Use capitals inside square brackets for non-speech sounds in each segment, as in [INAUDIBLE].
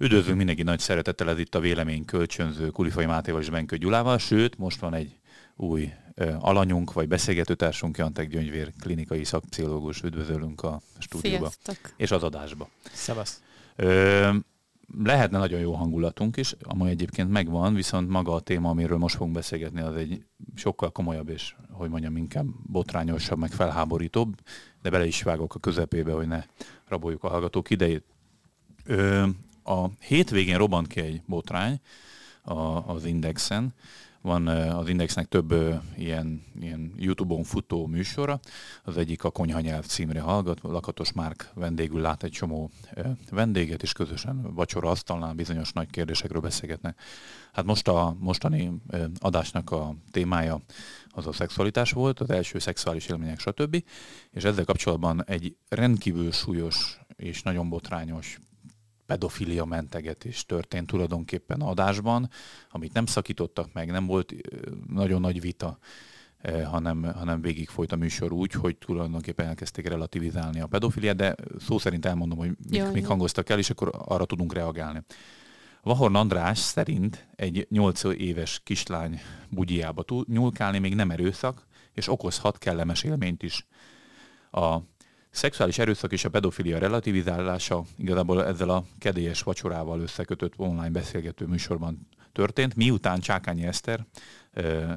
Üdvözlünk mindenki nagy szeretettel, ez itt a vélemény kölcsönző Kulifai Mátéval és Benkő Gyulával, sőt, most van egy új ö, alanyunk, vagy beszélgetőtársunk, Jantek Gyöngyvér, klinikai szakpszichológus, üdvözölünk a stúdióba. Sziasztok. És az adásba. Szevasz. Ö, lehetne nagyon jó hangulatunk is, amely egyébként megvan, viszont maga a téma, amiről most fogunk beszélgetni, az egy sokkal komolyabb és, hogy mondjam, inkább botrányosabb, meg felháborítóbb, de bele is vágok a közepébe, hogy ne raboljuk a hallgatók idejét. Ö, a hétvégén robbant ki egy botrány az Indexen. Van az Indexnek több ilyen, ilyen YouTube-on futó műsora. Az egyik a Konyhanyelv címre hallgat. Lakatos Márk vendégül lát egy csomó vendéget, és közösen vacsora asztalnál bizonyos nagy kérdésekről beszélgetnek. Hát most a mostani adásnak a témája az a szexualitás volt, az első szexuális élmények, stb. És ezzel kapcsolatban egy rendkívül súlyos és nagyon botrányos pedofilia mentegetés történt tulajdonképpen adásban, amit nem szakítottak meg, nem volt nagyon nagy vita, hanem, hanem végig folyt a műsor úgy, hogy tulajdonképpen elkezdték relativizálni a pedofiliát, de szó szerint elmondom, hogy mik, mik hangoztak el, és akkor arra tudunk reagálni. Vahorn András szerint egy 8 éves kislány bugyjába nyúlkálni még nem erőszak, és okozhat kellemes élményt is. A szexuális erőszak és a pedofilia relativizálása igazából ezzel a kedélyes vacsorával összekötött online beszélgető műsorban történt, miután Csákányi Eszter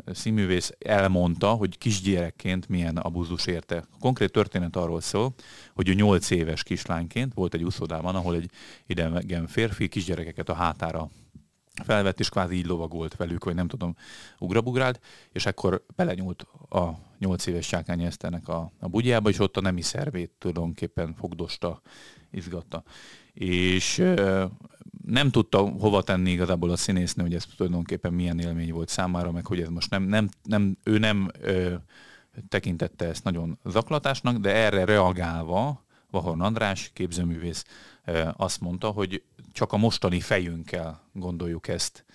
színművész elmondta, hogy kisgyerekként milyen abuzus érte. A konkrét történet arról szól, hogy ő 8 éves kislányként volt egy úszodában, ahol egy idegen férfi kisgyerekeket a hátára felvett, és kvázi így lovagolt velük, vagy nem tudom, ugrabugrált, és akkor belenyúlt a nyolc éves Csákányi Eszternek a, a bugyjába, és ott a nemi szervét tulajdonképpen fogdosta, izgatta. És ö, nem tudta hova tenni igazából a színésznő, hogy ez tulajdonképpen milyen élmény volt számára, meg hogy ez most nem, nem, nem ő nem ö, tekintette ezt nagyon zaklatásnak, de erre reagálva Vahorn András, képzőművész azt mondta, hogy csak a mostani fejünkkel gondoljuk ezt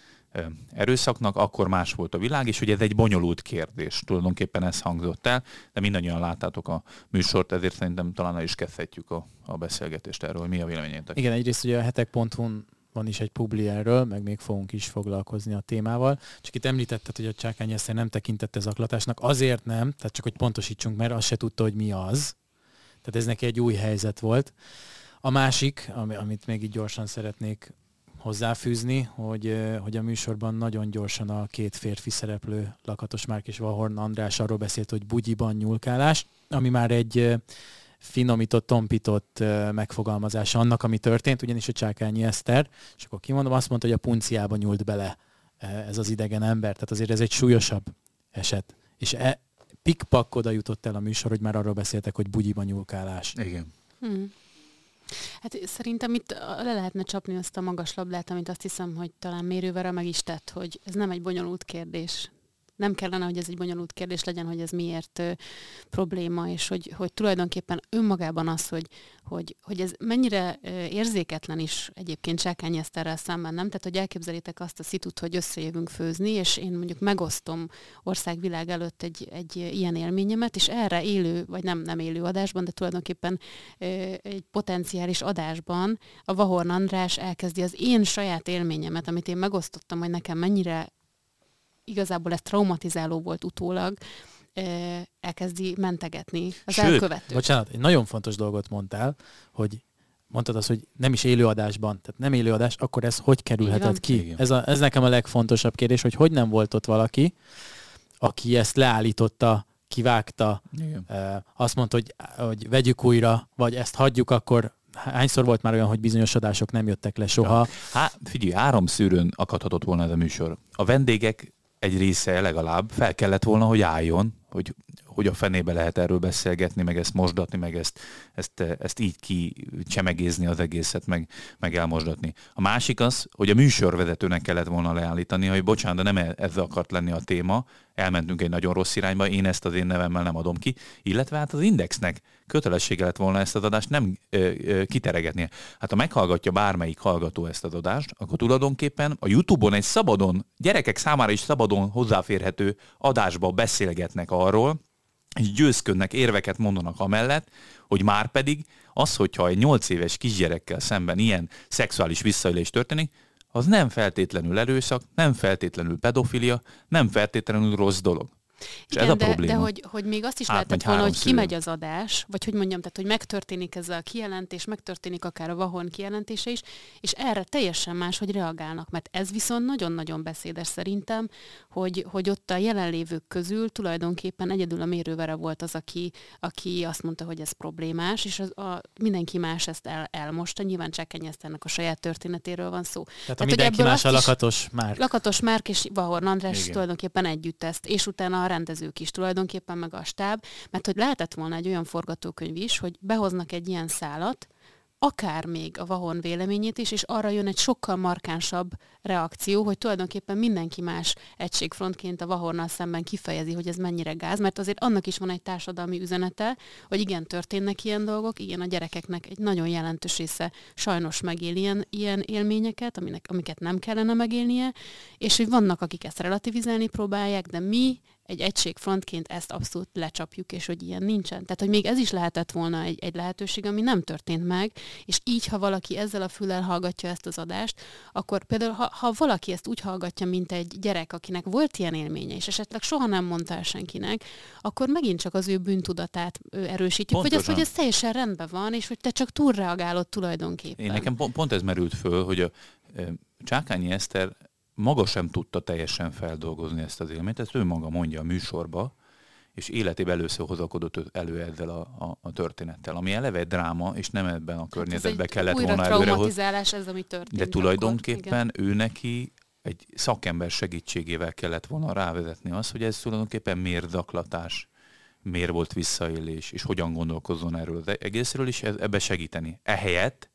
erőszaknak, akkor más volt a világ, és hogy ez egy bonyolult kérdés. Tulajdonképpen ez hangzott el, de mindannyian láttátok a műsort, ezért szerintem talán el is kezdhetjük a, a beszélgetést erről, hogy mi a véleményetek. Igen, egyrészt ugye a hetek.hu van is egy publi erről, meg még fogunk is foglalkozni a témával. Csak itt említetted, hogy a Csákány ezt nem tekintette zaklatásnak. Azért nem, tehát csak hogy pontosítsunk, mert azt se tudta, hogy mi az. Tehát ez neki egy új helyzet volt. A másik, amit még így gyorsan szeretnék hozzáfűzni, hogy, hogy a műsorban nagyon gyorsan a két férfi szereplő, Lakatos Márk és Vahorn András arról beszélt, hogy bugyiban nyúlkálás, ami már egy finomított, tompított megfogalmazása annak, ami történt, ugyanis a Csákányi Eszter, és akkor kimondom, azt mondta, hogy a punciába nyúlt bele ez az idegen ember, tehát azért ez egy súlyosabb eset. És e, pikpak oda jutott el a műsor, hogy már arról beszéltek, hogy bugyiban nyúlkálás. Igen. Hmm. Hát szerintem itt le lehetne csapni azt a magas lablát, amit azt hiszem, hogy talán mérővel meg is tett, hogy ez nem egy bonyolult kérdés nem kellene, hogy ez egy bonyolult kérdés legyen, hogy ez miért ö, probléma, és hogy, hogy tulajdonképpen önmagában az, hogy, hogy, hogy ez mennyire ö, érzéketlen is egyébként Csákány Eszterrel szemben, nem? Tehát, hogy elképzelitek azt a szitut, hogy összejövünk főzni, és én mondjuk megosztom országvilág előtt egy, egy ilyen élményemet, és erre élő, vagy nem, nem élő adásban, de tulajdonképpen ö, egy potenciális adásban a Vahorn András elkezdi az én saját élményemet, amit én megosztottam, hogy nekem mennyire igazából ez traumatizáló volt utólag, elkezdi mentegetni az Sőt, elkövetőt. Bocsánat, egy nagyon fontos dolgot mondtál, hogy mondtad azt, hogy nem is élőadásban, tehát nem élőadás, akkor ez hogy kerülhetett ki? Ez, a, ez nekem a legfontosabb kérdés, hogy hogy nem volt ott valaki, aki ezt leállította, kivágta, Igen. azt mondta, hogy, hogy vegyük újra, vagy ezt hagyjuk, akkor hányszor volt már olyan, hogy bizonyos adások nem jöttek le soha? Ja. Hát figyelj, három szűrőn akadhatott volna ez a műsor. A vendégek egy része legalább fel kellett volna, hogy álljon, hogy hogy a fenébe lehet erről beszélgetni, meg ezt mosdatni, meg ezt, ezt, ezt így kicsemegézni az egészet, meg, meg elmosdatni. A másik az, hogy a műsorvezetőnek kellett volna leállítani, hogy bocsánat, de nem ez akart lenni a téma, elmentünk egy nagyon rossz irányba, én ezt az én nevemmel nem adom ki, illetve hát az Indexnek kötelessége lett volna ezt az adást nem ö, ö, kiteregetnie. Hát ha meghallgatja bármelyik hallgató ezt az adást, akkor tulajdonképpen a Youtube-on egy szabadon, gyerekek számára is szabadon hozzáférhető adásba beszélgetnek arról, és győzködnek, érveket mondanak amellett, hogy már pedig az, hogyha egy 8 éves kisgyerekkel szemben ilyen szexuális visszaélés történik, az nem feltétlenül erőszak, nem feltétlenül pedofilia, nem feltétlenül rossz dolog. És Igen, ez a de, probléma. De hogy, hogy még azt is Átmegy lehetett volna, hogy kimegy az adás, vagy hogy mondjam, tehát hogy megtörténik ez a kijelentés, megtörténik akár a Vahon kijelentése is, és erre teljesen más, hogy reagálnak. Mert ez viszont nagyon-nagyon beszédes szerintem, hogy, hogy ott a jelenlévők közül tulajdonképpen egyedül a mérővere volt az, aki, aki azt mondta, hogy ez problémás, és az, a, mindenki más ezt el, elmosta. Nyilván Csekenyeszternek a saját történetéről van szó. Tehát, Tehát a mindenki más a Lakatos Márk. Lakatos Márk és Vahorn András Igen. tulajdonképpen együtt ezt, és utána a rendezők is tulajdonképpen, meg a stáb, mert hogy lehetett volna egy olyan forgatókönyv is, hogy behoznak egy ilyen szálat, akár még a Vahon véleményét is, és arra jön egy sokkal markánsabb reakció, hogy tulajdonképpen mindenki más egységfrontként a Vahornal szemben kifejezi, hogy ez mennyire gáz, mert azért annak is van egy társadalmi üzenete, hogy igen, történnek ilyen dolgok, igen, a gyerekeknek egy nagyon jelentős része sajnos megél ilyen, ilyen élményeket, aminek, amiket nem kellene megélnie, és hogy vannak, akik ezt relativizálni próbálják, de mi egy egységfrontként ezt abszolút lecsapjuk, és hogy ilyen nincsen. Tehát, hogy még ez is lehetett volna egy, egy lehetőség, ami nem történt meg, és így, ha valaki ezzel a füllel hallgatja ezt az adást, akkor például, ha, ha valaki ezt úgy hallgatja, mint egy gyerek, akinek volt ilyen élménye, és esetleg soha nem mondta el senkinek, akkor megint csak az ő bűntudatát erősítjük, Pontosan. hogy az, hogy ez teljesen rendben van, és hogy te csak túlreagálod tulajdonképpen. Én nekem pont, pont ez merült föl, hogy a Csákányi Eszter maga sem tudta teljesen feldolgozni ezt az élményt, ezt ő maga mondja a műsorba, és életében először hozakodott elő ezzel a, a, a történettel, ami eleve egy dráma, és nem ebben a hát környezetben kellett volna előre ez, ami történt. De tulajdonképpen akkor, ő neki egy szakember segítségével kellett volna rávezetni azt, hogy ez tulajdonképpen miért zaklatás, miért volt visszaélés, és hogyan gondolkozzon erről az egészről, és ebbe segíteni. Ehelyett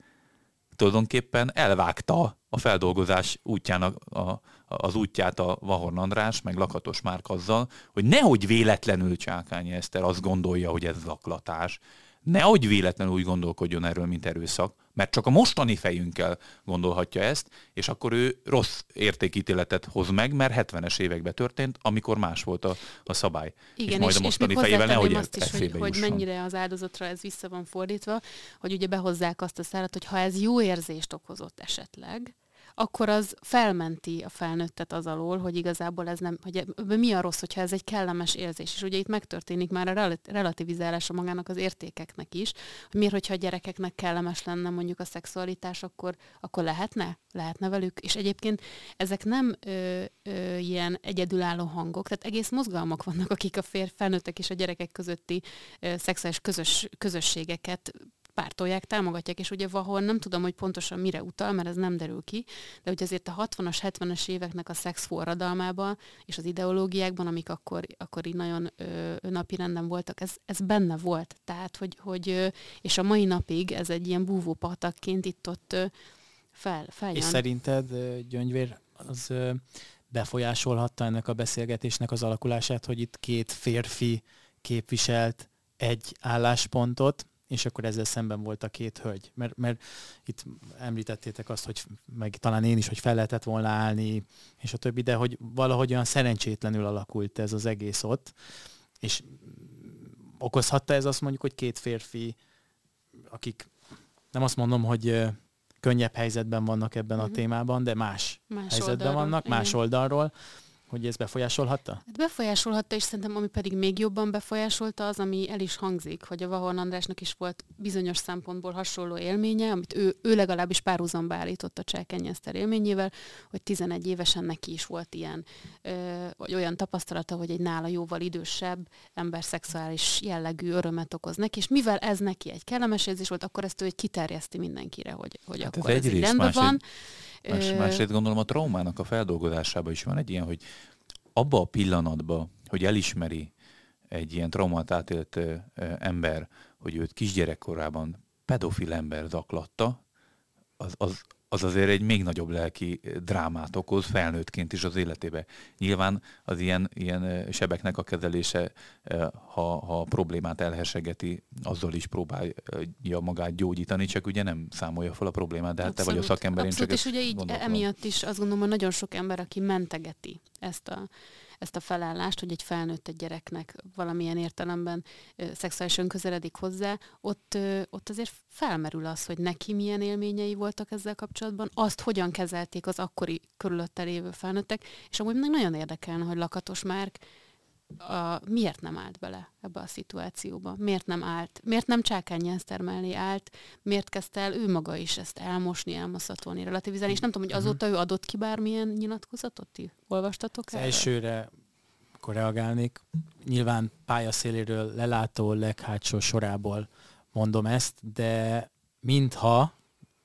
tulajdonképpen elvágta a feldolgozás útjának a, az útját a Vahorn András, meg Lakatos Márk azzal, hogy nehogy véletlenül Csákányi Eszter azt gondolja, hogy ez zaklatás, nehogy véletlenül úgy gondolkodjon erről, mint erőszak, mert csak a mostani fejünkkel gondolhatja ezt, és akkor ő rossz értékítéletet hoz meg, mert 70-es években történt, amikor más volt a, a szabály. Igen, és majd és, a mostani és fejével nehogy azt is, hogy, hogy mennyire az áldozatra ez vissza van fordítva, hogy ugye behozzák azt a szárat, hogy ha ez jó érzést okozott esetleg, akkor az felmenti a felnőttet az alól, hogy igazából ez nem, hogy mi a rossz, hogyha ez egy kellemes érzés. És ugye itt megtörténik már a relativizálása magának az értékeknek is, hogy miért, hogyha a gyerekeknek kellemes lenne mondjuk a szexualitás, akkor, akkor lehetne? Lehetne velük. És egyébként ezek nem ö, ö, ilyen egyedülálló hangok, tehát egész mozgalmak vannak, akik a fér, felnőttek és a gyerekek közötti ö, szexuális közös, közösségeket pártolják, támogatják, és ugye valahol nem tudom, hogy pontosan mire utal, mert ez nem derül ki, de hogy azért a 60-as, 70-es éveknek a szex forradalmában és az ideológiákban, amik akkor, akkor így nagyon ö, napi renden voltak, ez, ez benne volt. Tehát, hogy, hogy és a mai napig ez egy ilyen búvópatakként itt ott fel, feljön. És szerinted, Gyöngyvér, az befolyásolhatta ennek a beszélgetésnek az alakulását, hogy itt két férfi képviselt egy álláspontot, és akkor ezzel szemben volt a két hölgy. Mert, mert itt említettétek azt, hogy meg talán én is, hogy fel lehetett volna állni, és a többi, de hogy valahogy olyan szerencsétlenül alakult ez az egész ott, és okozhatta ez azt mondjuk, hogy két férfi, akik nem azt mondom, hogy könnyebb helyzetben vannak ebben a mhm. témában, de más, más helyzetben oldalról, vannak, igen. más oldalról, hogy ez befolyásolhatta? Hát befolyásolhatta, és szerintem ami pedig még jobban befolyásolta az, ami el is hangzik, hogy a Vahorn Andrásnak is volt bizonyos szempontból hasonló élménye, amit ő, ő legalábbis párhuzamba állított a Cselkenyeszter élményével, hogy 11 évesen neki is volt ilyen ö, vagy olyan tapasztalata, hogy egy nála jóval idősebb ember szexuális jellegű örömet okoz neki, és mivel ez neki egy kellemes érzés volt, akkor ezt ő egy kiterjeszti mindenkire, hogy, hogy hát akkor ez, ez így rendben van. Egy Más, másrészt gondolom a traumának a feldolgozásában is van egy ilyen, hogy abba a pillanatban, hogy elismeri egy ilyen traumát átélt ember, hogy őt kisgyerekkorában pedofil ember zaklatta, az, az, az azért egy még nagyobb lelki drámát okoz felnőttként is az életébe. Nyilván az ilyen, ilyen sebeknek a kezelése, ha, ha a problémát elhesegeti, azzal is próbálja magát gyógyítani, csak ugye nem számolja fel a problémát, de hát te vagy a szakember, Abszolút, én csak és ugye így emiatt is azt gondolom, hogy nagyon sok ember, aki mentegeti ezt a, ezt a felállást, hogy egy felnőtt egy gyereknek valamilyen értelemben szexuálisan közeledik hozzá, ott, ott azért felmerül az, hogy neki milyen élményei voltak ezzel kapcsolatban, azt hogyan kezelték az akkori körülötte lévő felnőttek, és amúgy meg nagyon érdekelne, hogy Lakatos Márk a, miért nem állt bele ebbe a szituációba? Miért nem állt? Miért nem Csákány Eszter mellé állt? Miért kezdte el ő maga is ezt elmosni, elmaszatolni, relativizálni? És nem tudom, hogy mhm. azóta ő adott ki bármilyen nyilatkozatot? Ti olvastatok Az elsőre, akkor reagálnék, nyilván pályaszéléről lelátó leghátsó sorából mondom ezt, de mintha,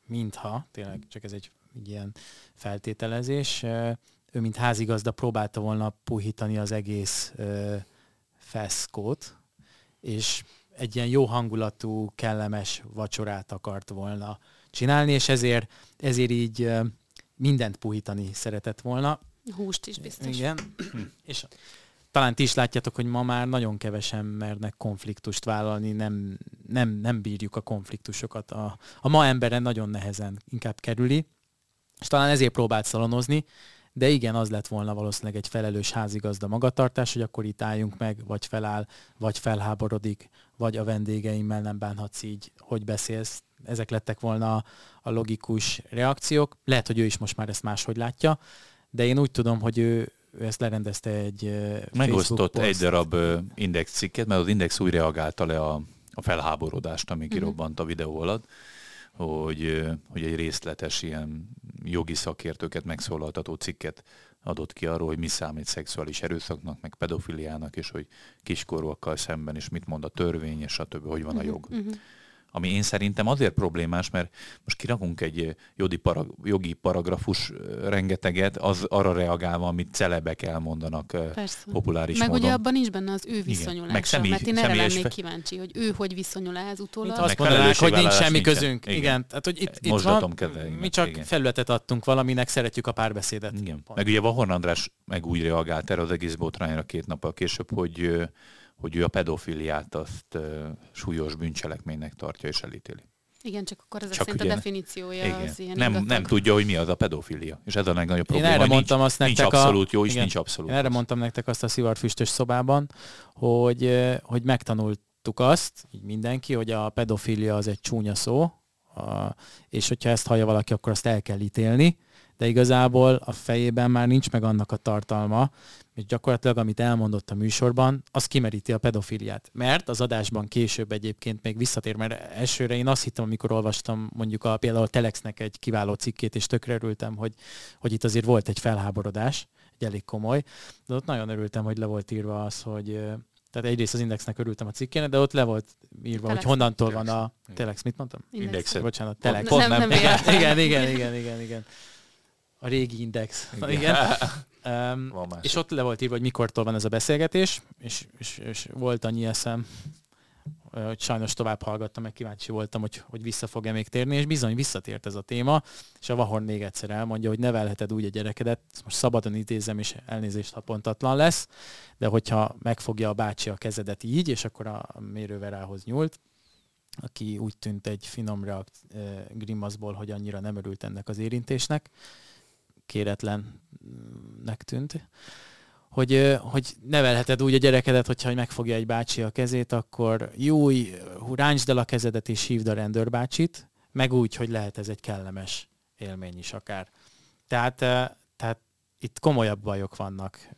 mintha, tényleg csak ez egy, egy ilyen feltételezés, ő mint házigazda próbálta volna puhítani az egész ö, feszkót, és egy ilyen jó hangulatú, kellemes vacsorát akart volna csinálni, és ezért, ezért így ö, mindent puhítani szeretett volna. Húst is biztos. Igen. [CLEARS THROAT] és talán ti is látjátok, hogy ma már nagyon kevesen mernek konfliktust vállalni, nem, nem, nem bírjuk a konfliktusokat. A, a ma emberen nagyon nehezen inkább kerüli, és talán ezért próbált szalonozni, de igen, az lett volna valószínűleg egy felelős házigazda magatartás, hogy akkor itt álljunk meg, vagy feláll, vagy felháborodik, vagy a vendégeimmel nem bánhatsz így, hogy beszélsz. Ezek lettek volna a logikus reakciók. Lehet, hogy ő is most már ezt máshogy látja, de én úgy tudom, hogy ő, ő ezt lerendezte egy Megosztott egy darab index cikket, mert az index úgy reagálta le a, a felháborodást, ami mhm. kirobbant a videó alatt, hogy, hogy egy részletes ilyen jogi szakértőket megszólaltató cikket adott ki arról, hogy mi számít szexuális erőszaknak, meg pedofiliának, és hogy kiskorúakkal szemben is mit mond a törvény, és stb., hogy van a mhm, jog. Uh-huh ami én szerintem azért problémás, mert most kirakunk egy jogi, parag, jogi paragrafus rengeteget, az arra reagálva, amit celebek elmondanak Persze. populáris meg módon. Meg ugye abban nincs benne az ő viszonyulása, meg személy, mert én erre lennék fe... kíváncsi, hogy ő hogy viszonyul ehhez utólag. Mint azt mondanák, hogy nincs semmi közünk. Igen. igen. Tehát, hogy itt, itt van, mi csak igen. felületet adtunk valaminek, szeretjük a párbeszédet. Igen. Meg ugye Vahorn András meg úgy reagált erre az egész botrányra két nappal később, hogy hogy ő a pedofiliát azt súlyos bűncselekménynek tartja és elítéli. Igen, csak akkor ez csak szerint ugye, a definíciója igen, az ilyen nem, nem tudja, hogy mi az a pedofilia. És ez a legnagyobb probléma. Én erre mondtam nincs, azt nektek nincs abszolút jó, és igen, nincs abszolút Én erre mondtam nektek azt a szivarfüstös szobában, hogy, hogy megtanultuk azt, így mindenki, hogy a pedofilia az egy csúnya szó, a, és hogyha ezt hallja valaki, akkor azt el kell ítélni, de igazából a fejében már nincs meg annak a tartalma, és gyakorlatilag amit elmondott a műsorban, az kimeríti a pedofiliát. Mert az adásban később egyébként még visszatér, mert elsőre én azt hittem, amikor olvastam mondjuk a, például a Telexnek egy kiváló cikkét, és tökre örültem, hogy, hogy itt azért volt egy felháborodás, egy elég komoly, de ott nagyon örültem, hogy le volt írva az, hogy tehát egyrészt az Indexnek örültem a cikkének, de ott le volt írva, Telex. hogy honnantól van a... Telex, mit mondtam? Index. Bocsánat, Telex. Pont, nem, nem, nem igen, igen, igen, igen, igen, igen. A régi Index. Igen. igen. [LAUGHS] Um, és ott le volt írva, hogy mikortól van ez a beszélgetés, és, és, és volt annyi eszem, hogy sajnos tovább hallgattam, meg kíváncsi voltam, hogy, hogy vissza fog-e még térni, és bizony visszatért ez a téma, és a Vahorn még egyszer elmondja, hogy nevelheted úgy a gyerekedet, most szabadon idézem, és elnézést, ha pontatlan lesz, de hogyha megfogja a bácsi a kezedet így, és akkor a mérővel rához nyúlt, aki úgy tűnt egy finom reakt grimaszból, hogy annyira nem örült ennek az érintésnek, kéretlennek tűnt, hogy, hogy nevelheted úgy a gyerekedet, hogyha megfogja egy bácsi a kezét, akkor jó, ráncsd el a kezedet és hívd a rendőrbácsit, meg úgy, hogy lehet ez egy kellemes élmény is akár. Tehát, tehát itt komolyabb bajok vannak,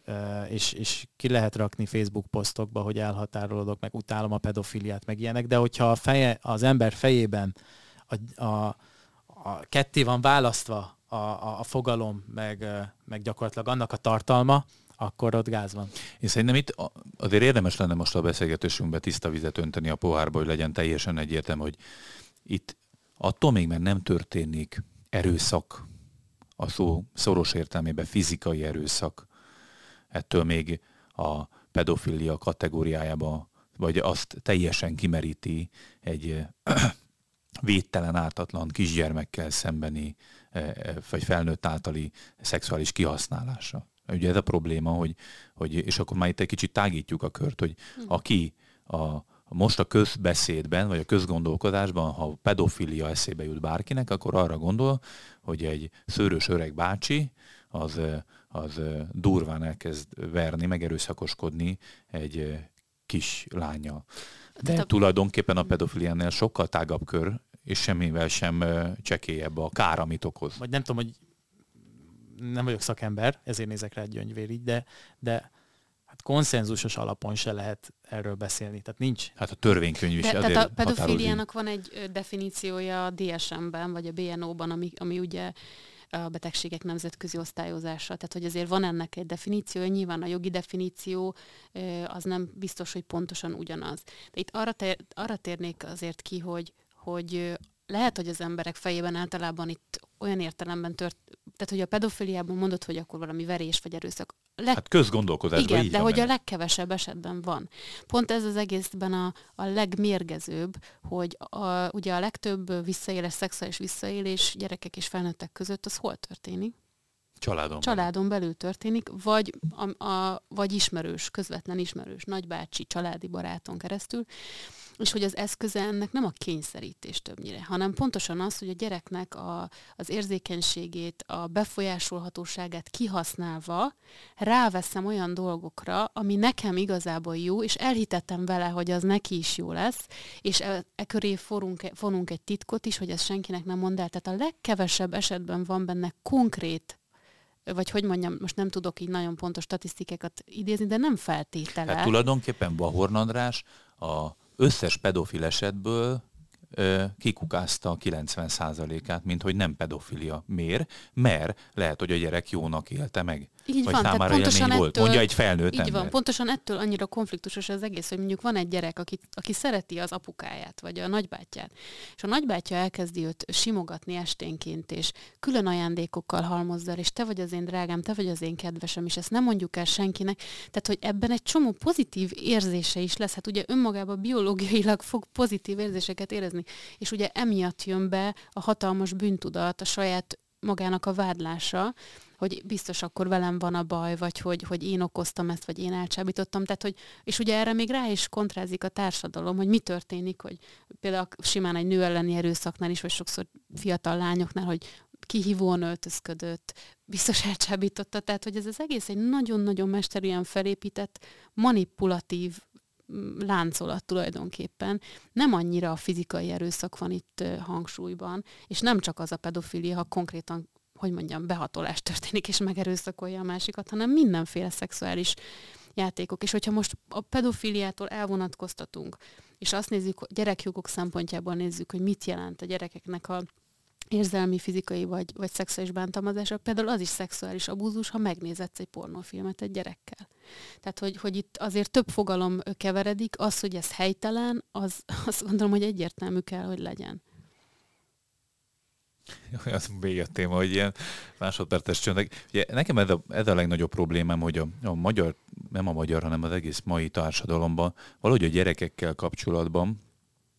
és, és ki lehet rakni Facebook posztokba, hogy elhatárolódok, meg utálom a pedofiliát, meg ilyenek, de hogyha a feje, az ember fejében a, a, a ketté van választva a, a, a fogalom, meg, meg gyakorlatilag annak a tartalma, akkor ott gáz van. Én szerintem itt azért érdemes lenne most a beszélgetésünkbe tiszta vizet önteni a pohárba, hogy legyen teljesen egyértelmű, hogy itt attól még, mert nem történik erőszak, a szó szoros értelmében fizikai erőszak, ettől még a pedofilia kategóriájába, vagy azt teljesen kimeríti egy védtelen, ártatlan kisgyermekkel szembeni E, e, vagy felnőtt általi szexuális kihasználása. Ugye ez a probléma, hogy, hogy és akkor már itt egy kicsit tágítjuk a kört, hogy hm. aki a, most a közbeszédben, vagy a közgondolkodásban, ha pedofilia eszébe jut bárkinek, akkor arra gondol, hogy egy szőrös öreg bácsi, az, e, az durván elkezd verni, megerőszakoskodni egy kis lánya. De a... tulajdonképpen a pedofiliánél sokkal tágabb kör, és semmivel sem csekélyebb a kár, amit okoz. Vagy nem tudom, hogy nem vagyok szakember, ezért nézek rá egy gyöngyvérig, de, de hát konszenzusos alapon se lehet erről beszélni. Tehát nincs. Hát a törvénykönyv is De, azért Tehát a pedofiliának van egy definíciója a DSM-ben, vagy a BNO-ban, ami, ami ugye a betegségek nemzetközi osztályozása. Tehát, hogy azért van ennek egy definíciója, nyilván a jogi definíció az nem biztos, hogy pontosan ugyanaz. De itt arra, te, arra térnék azért ki, hogy, hogy lehet, hogy az emberek fejében általában itt olyan értelemben tört, tehát hogy a pedofiliában mondod, hogy akkor valami verés vagy erőszak. Leg... Hát közgondolkozásban Igen, így de hogy benne. a legkevesebb esetben van. Pont ez az egészben a, a legmérgezőbb, hogy a, ugye a legtöbb visszaélés, szexuális visszaélés gyerekek és felnőttek között, az hol történik? Családon, Családon belül történik, vagy, a, a, vagy ismerős, közvetlen ismerős, nagybácsi, családi baráton keresztül és hogy az eszköze ennek nem a kényszerítés többnyire, hanem pontosan az, hogy a gyereknek a, az érzékenységét, a befolyásolhatóságát kihasználva ráveszem olyan dolgokra, ami nekem igazából jó, és elhitettem vele, hogy az neki is jó lesz, és e, e köré forunk, fonunk egy titkot is, hogy ez senkinek nem mond el. Tehát a legkevesebb esetben van benne konkrét vagy hogy mondjam, most nem tudok így nagyon pontos statisztikákat idézni, de nem feltétele. Hát tulajdonképpen Bahorn András a összes pedofil esetből kikukázta a 90%-át, mint hogy nem pedofilia. Miért? Mert lehet, hogy a gyerek jónak élte meg. Így vagy van, számára pontosan ettől, volt. Mondja egy felnőtt Így ember. van, pontosan ettől annyira konfliktusos az egész, hogy mondjuk van egy gyerek, aki, aki szereti az apukáját, vagy a nagybátyját, és a nagybátyja elkezdi őt simogatni esténként, és külön ajándékokkal halmozza, és te vagy az én drágám, te vagy az én kedvesem, és ezt nem mondjuk el senkinek. Tehát, hogy ebben egy csomó pozitív érzése is lesz. Hát ugye önmagában biológiailag fog pozitív érzéseket érezni, és ugye emiatt jön be a hatalmas bűntudat, a saját magának a vádlása, hogy biztos akkor velem van a baj, vagy hogy, hogy én okoztam ezt, vagy én elcsábítottam. Tehát, hogy, és ugye erre még rá is kontrázik a társadalom, hogy mi történik, hogy például simán egy nő elleni erőszaknál is, vagy sokszor fiatal lányoknál, hogy kihívóan öltözködött, biztos elcsábította. Tehát, hogy ez az egész egy nagyon-nagyon mesterűen felépített, manipulatív láncolat tulajdonképpen. Nem annyira a fizikai erőszak van itt hangsúlyban, és nem csak az a pedofilia, ha konkrétan hogy mondjam, behatolás történik, és megerőszakolja a másikat, hanem mindenféle szexuális játékok. És hogyha most a pedofiliától elvonatkoztatunk, és azt nézzük, gyerekjogok szempontjából nézzük, hogy mit jelent a gyerekeknek a érzelmi, fizikai vagy, vagy szexuális bántalmazása, például az is szexuális abúzus, ha megnézetsz egy pornófilmet egy gyerekkel. Tehát, hogy, hogy itt azért több fogalom keveredik, az, hogy ez helytelen, az [LAUGHS] azt gondolom, hogy egyértelmű kell, hogy legyen. az még a téma, hogy ilyen másodperces csöndek. Ugye nekem ez a, ez a legnagyobb problémám, hogy a, a magyar, nem a magyar, hanem az egész mai társadalomban, valahogy a gyerekekkel kapcsolatban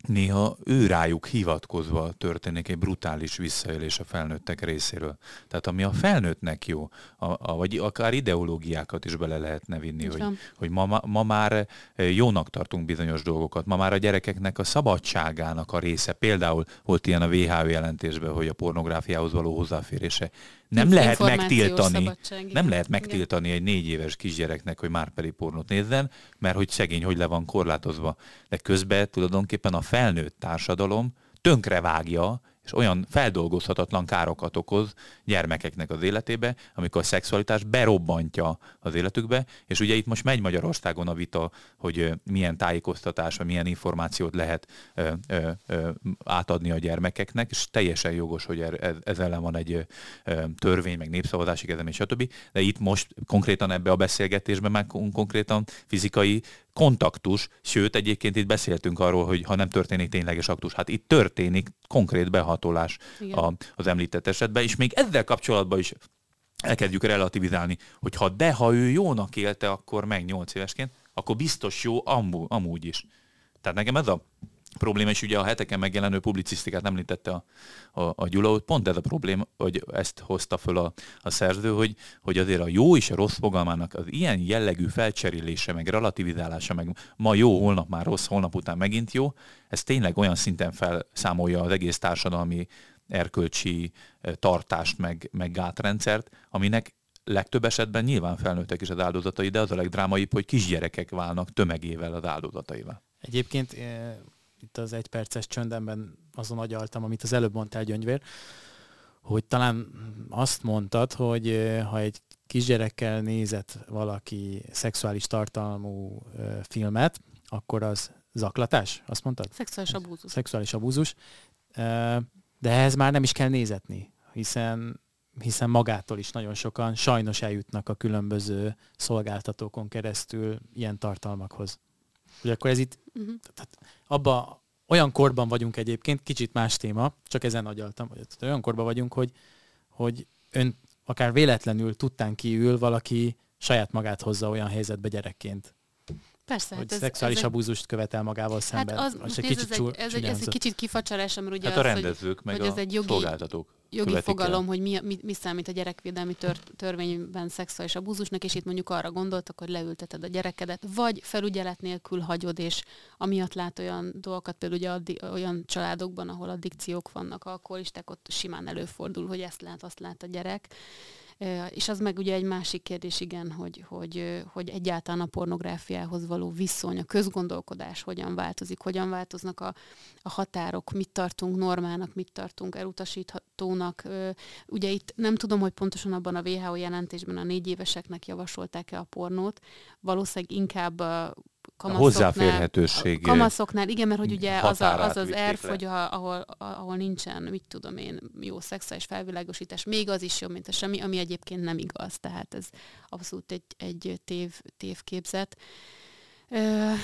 néha ő rájuk hivatkozva történik egy brutális visszaélés a felnőttek részéről. Tehát ami a felnőttnek jó, a, a, vagy akár ideológiákat is bele lehetne vinni, hogy, hogy ma, ma már jónak tartunk bizonyos dolgokat, ma már a gyerekeknek a szabadságának a része. Például volt ilyen a WHO jelentésben, hogy a pornográfiához való hozzáférése nem lehet megtiltani, nem lehet megtiltani egy négy éves kisgyereknek, hogy már pedig pornót nézzen, mert hogy szegény, hogy le van korlátozva. De közben tulajdonképpen a felnőtt társadalom tönkrevágja és olyan feldolgozhatatlan károkat okoz gyermekeknek az életébe, amikor a szexualitás berobbantja az életükbe, és ugye itt most megy Magyarországon a vita, hogy milyen tájékoztatás, vagy milyen információt lehet ö, ö, ö, átadni a gyermekeknek, és teljesen jogos, hogy er, ez ellen van egy törvény, meg népszavazási kezdemény, stb. De itt most konkrétan ebbe a beszélgetésben már konkrétan fizikai kontaktus, sőt egyébként itt beszéltünk arról, hogy ha nem történik tényleges aktus, hát itt történik konkrét behatolás a, az említett esetben, és még ezzel kapcsolatban is elkezdjük relativizálni, hogy ha de, ha ő jónak élte, akkor meg 8 évesként, akkor biztos jó amú, amúgy is. Tehát nekem ez a probléma, és ugye a heteken megjelenő publicisztikát említette a, a, a Gyula, hogy pont ez a probléma, hogy ezt hozta föl a, a szerző, hogy, hogy azért a jó és a rossz fogalmának az ilyen jellegű felcserélése, meg relativizálása, meg ma jó, holnap már rossz, holnap után megint jó, ez tényleg olyan szinten felszámolja az egész társadalmi erkölcsi eh, tartást, meg, meg gátrendszert, aminek legtöbb esetben nyilván felnőttek is az áldozatai, de az a legdrámaibb, hogy kisgyerekek válnak tömegével az áldozataival. Egyébként e, itt az egyperces csöndemben azon agyaltam, amit az előbb mondtál, Gyöngyvér, hogy talán azt mondtad, hogy ha egy kisgyerekkel nézett valaki szexuális tartalmú filmet, akkor az zaklatás, azt mondtad? Szexuális abúzus. Szexuális abúzus. De ehhez már nem is kell nézetni, hiszen hiszen magától is nagyon sokan sajnos eljutnak a különböző szolgáltatókon keresztül ilyen tartalmakhoz. Ugye akkor ez itt, uh-huh. tehát abba, olyan korban vagyunk egyébként, kicsit más téma, csak ezen agyaltam, hogy olyan korban vagyunk, hogy, hogy ön akár véletlenül tudtán kiül valaki saját magát hozza olyan helyzetbe gyerekként. Persze, hogy hát ez, szexuális ez abúzust követel magával szemben. Hát az, most egy kicsit ez, egy, ez, egy, ez egy kicsit kifacsarás, mert ugye hát a rendezők, az, meg hogy, hogy ez egy jogi, szolgáltatók jogi fogalom, el. hogy mi, mi, mi számít a gyerekvédelmi tör, törvényben szexuális abúzusnak, és itt mondjuk arra gondoltak, hogy leülteted a gyerekedet, vagy felügyelet nélkül hagyod, és amiatt lát olyan dolgokat, például ugye addi, olyan családokban, ahol addikciók vannak, alkoholisták, ott simán előfordul, hogy ezt lát, azt lát a gyerek és az meg ugye egy másik kérdés, igen, hogy, hogy, hogy egyáltalán a pornográfiához való viszony, a közgondolkodás hogyan változik, hogyan változnak a, a határok, mit tartunk normának, mit tartunk elutasíthatónak. Ugye itt nem tudom, hogy pontosan abban a WHO jelentésben a négy éveseknek javasolták-e a pornót, valószínűleg inkább kamaszoknál, hozzáférhetőség. Kamaszoknál, igen, mert hogy ugye az a, az, az erf, hogy a, ahol, ahol nincsen, mit tudom én, jó szexuális felvilágosítás, még az is jobb, mint a semmi, ami egyébként nem igaz. Tehát ez abszolút egy, egy tév, tévképzet. Ö, ja.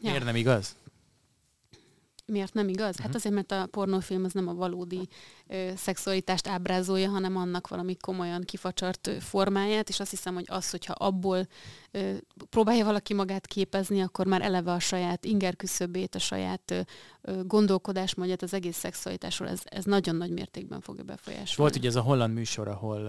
Miért nem igaz? Miért nem igaz? Hát mhm. azért, mert a pornófilm az nem a valódi ö, szexualitást ábrázolja, hanem annak valami komolyan kifacsart ö, formáját, és azt hiszem, hogy az, hogyha abból ö, próbálja valaki magát képezni, akkor már eleve a saját inger küszöbét, a saját ö, ö, gondolkodásmódját az egész szexualitásról, ez, ez nagyon nagy mértékben fogja befolyásolni. Volt ugye ez a holland műsor, ahol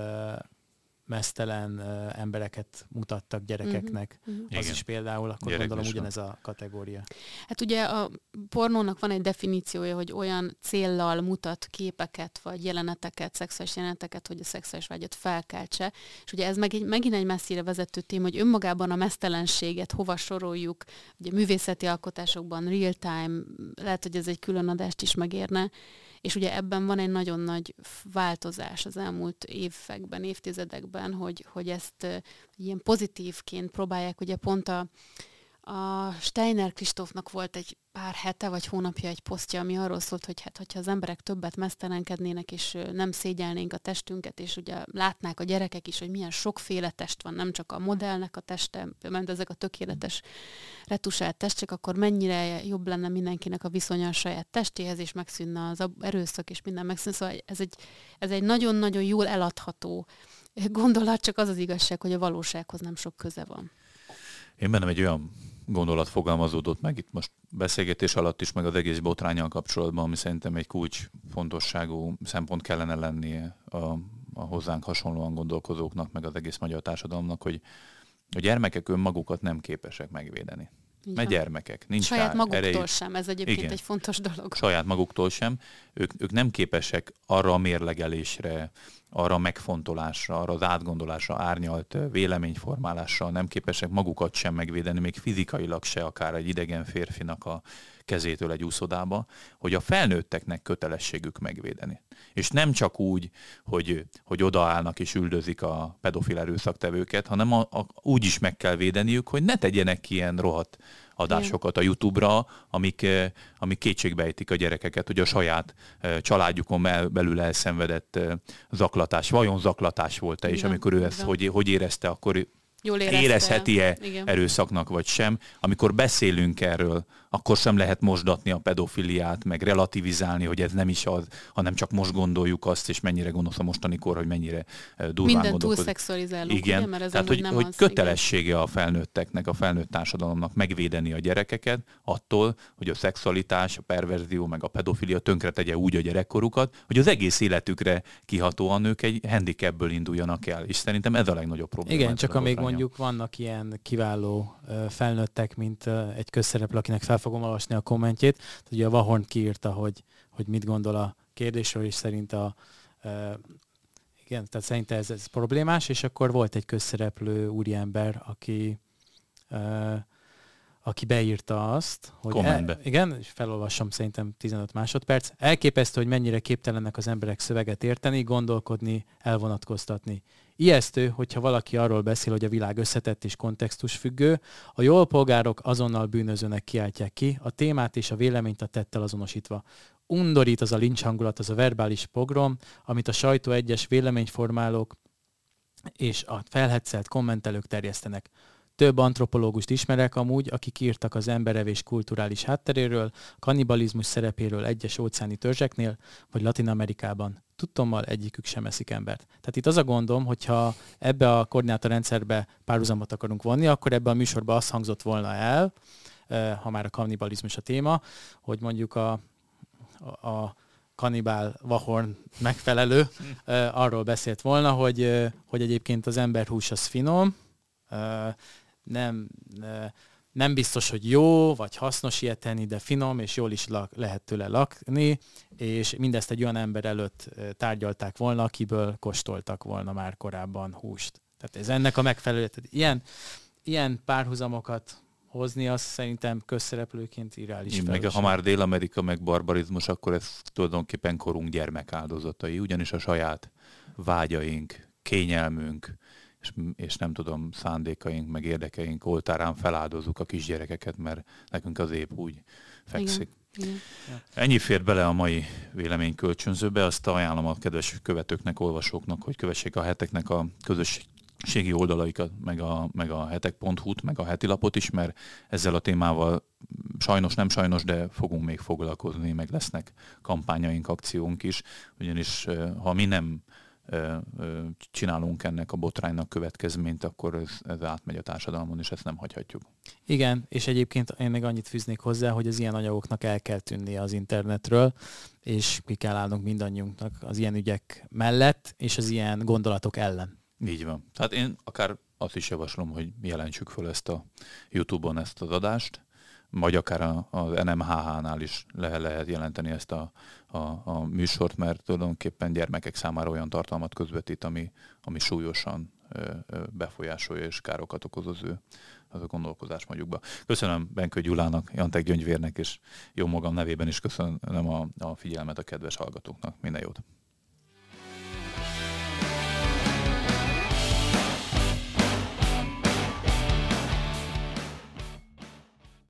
mesztelen uh, embereket mutattak gyerekeknek. Uh-huh, uh-huh. Az Igen. is például, akkor Gyerek gondolom ugyanez a kategória. Hát ugye a pornónak van egy definíciója, hogy olyan céllal mutat képeket, vagy jeleneteket, szexuális jeleneteket, hogy a szexuális vágyat felkeltse. És ugye ez meg egy, megint egy messzire vezető téma, hogy önmagában a mesztelenséget hova soroljuk, ugye művészeti alkotásokban, real time, lehet, hogy ez egy külön adást is megérne, és ugye ebben van egy nagyon nagy változás az elmúlt években, évtizedekben, hogy, hogy ezt ilyen pozitívként próbálják, ugye pont a, a Steiner Kristófnak volt egy pár hete vagy hónapja egy posztja, ami arról szólt, hogy hát, hogyha az emberek többet mesztelenkednének, és nem szégyelnénk a testünket, és ugye látnák a gyerekek is, hogy milyen sokféle test van, nem csak a modellnek a teste, mert ezek a tökéletes retusált testek, akkor mennyire jobb lenne mindenkinek a viszonya a saját testéhez, és megszűnne az erőszak, és minden megszűnne. Szóval ez egy, ez egy nagyon-nagyon jól eladható gondolat, csak az az igazság, hogy a valósághoz nem sok köze van. Én bennem egy olyan gondolat fogalmazódott meg itt most beszélgetés alatt is, meg az egész botrányal kapcsolatban, ami szerintem egy kulcs fontosságú szempont kellene lennie a, a hozzánk hasonlóan gondolkozóknak, meg az egész magyar társadalomnak, hogy a gyermekek önmagukat nem képesek megvédeni. Így Mert gyermekek, nincs Saját maguktól erejük. sem, ez egyébként Igen. egy fontos dolog. Saját maguktól sem. Ők, ők nem képesek arra a mérlegelésre, arra a megfontolásra, arra az átgondolásra, árnyalt véleményformálásra nem képesek magukat sem megvédeni, még fizikailag se, akár egy idegen férfinak a kezétől egy úszodába, hogy a felnőtteknek kötelességük megvédeni. És nem csak úgy, hogy, hogy odaállnak és üldözik a pedofil erőszaktevőket, hanem a, a, úgy is meg kell védeniük, hogy ne tegyenek ilyen rohadt adásokat a YouTube-ra, amik, eh, amik kétségbejtik a gyerekeket, hogy a saját eh, családjukon belül elszenvedett eh, zaklatás, vajon zaklatás volt-e, és amikor ő ezt hogy, hogy érezte, akkor Jól érezheti-e erőszaknak vagy sem. Amikor beszélünk erről, akkor sem lehet mosdatni a pedofiliát, meg relativizálni, hogy ez nem is az, hanem csak most gondoljuk azt, és mennyire gonosz a mostani kor, hogy mennyire eh, durván Minden túl szexualizálunk, Igen, ugye? mert ez tehát hogy, nem hogy az, kötelessége igen. a felnőtteknek, a felnőtt társadalomnak megvédeni a gyerekeket attól, hogy a szexualitás, a perverzió, meg a pedofilia tönkre tegye úgy a gyerekkorukat, hogy az egész életükre kihatóan ők egy handicapből induljanak el. És szerintem ez a legnagyobb probléma. Igen, csak amíg mondjuk vannak ilyen kiváló felnőttek, mint egy közszereplő, akinek fel fogom olvasni a kommentjét. Ugye a Vahorn kiírta, hogy, hogy mit gondol a kérdésről, és szerint a, Igen, tehát szerintem ez, ez problémás, és akkor volt egy közszereplő úriember, aki aki beírta azt, hogy Kommentbe. El, igen, és felolvasom szerintem 15 másodperc. Elképesztő, hogy mennyire képtelenek az emberek szöveget érteni, gondolkodni, elvonatkoztatni. Ijesztő, hogyha valaki arról beszél, hogy a világ összetett és kontextusfüggő, a jól polgárok azonnal bűnözőnek kiáltják ki, a témát és a véleményt a tettel azonosítva. Undorít az a lincs hangulat, az a verbális pogrom, amit a sajtó egyes véleményformálók és a felhetszelt kommentelők terjesztenek. Több antropológust ismerek amúgy, akik írtak az emberevés kulturális hátteréről, kannibalizmus szerepéről egyes óceáni törzseknél, vagy Latin Amerikában. Tudtommal egyikük sem eszik embert. Tehát itt az a gondom, hogyha ebbe a koordinátorrendszerbe párhuzamot akarunk vonni, akkor ebbe a műsorba az hangzott volna el, eh, ha már a kannibalizmus a téma, hogy mondjuk a, a, a kanibál vahorn megfelelő eh, arról beszélt volna, hogy, eh, hogy egyébként az emberhús az finom, nem, nem biztos, hogy jó vagy hasznos ilyet tenni, de finom és jól is lak, lehet tőle lakni, és mindezt egy olyan ember előtt tárgyalták volna, akiből kóstoltak volna már korábban húst. Tehát ez ennek a megfelelő. Tehát ilyen, ilyen párhuzamokat hozni, az szerintem közszereplőként irreális meg, Ha már Dél-Amerika meg barbarizmus, akkor ez tulajdonképpen korunk gyermek áldozatai, ugyanis a saját vágyaink, kényelmünk, és, és nem tudom, szándékaink, meg érdekeink oltárán feláldozzuk a kisgyerekeket, mert nekünk az épp úgy fekszik. Igen. Igen. Ennyi fér bele a mai véleménykölcsönzőbe, azt ajánlom a kedves követőknek, olvasóknak, hogy kövessék a heteknek a közösségi oldalaikat, meg a, meg a hetek.hu-t, meg a heti lapot is, mert ezzel a témával sajnos, nem sajnos, de fogunk még foglalkozni, meg lesznek kampányaink, akciónk is, ugyanis ha mi nem csinálunk ennek a botránynak következményt, akkor ez, ez átmegy a társadalmon, és ezt nem hagyhatjuk. Igen, és egyébként én még annyit fűznék hozzá, hogy az ilyen anyagoknak el kell tűnnie az internetről, és ki kell állnunk mindannyiunknak az ilyen ügyek mellett, és az ilyen gondolatok ellen. Így van. Tehát én akár azt is javaslom, hogy jelentsük fel ezt a YouTube-on ezt az adást, vagy akár az NMHH-nál is le lehet jelenteni ezt a, a, a műsort, mert tulajdonképpen gyermekek számára olyan tartalmat közvetít, ami, ami súlyosan befolyásolja és károkat okoz az ő az a gondolkozás mondjukba. Köszönöm Benkő Gyulának, Jantek Gyöngyvérnek, és jó magam nevében is köszönöm a, a figyelmet a kedves hallgatóknak. Minden jót!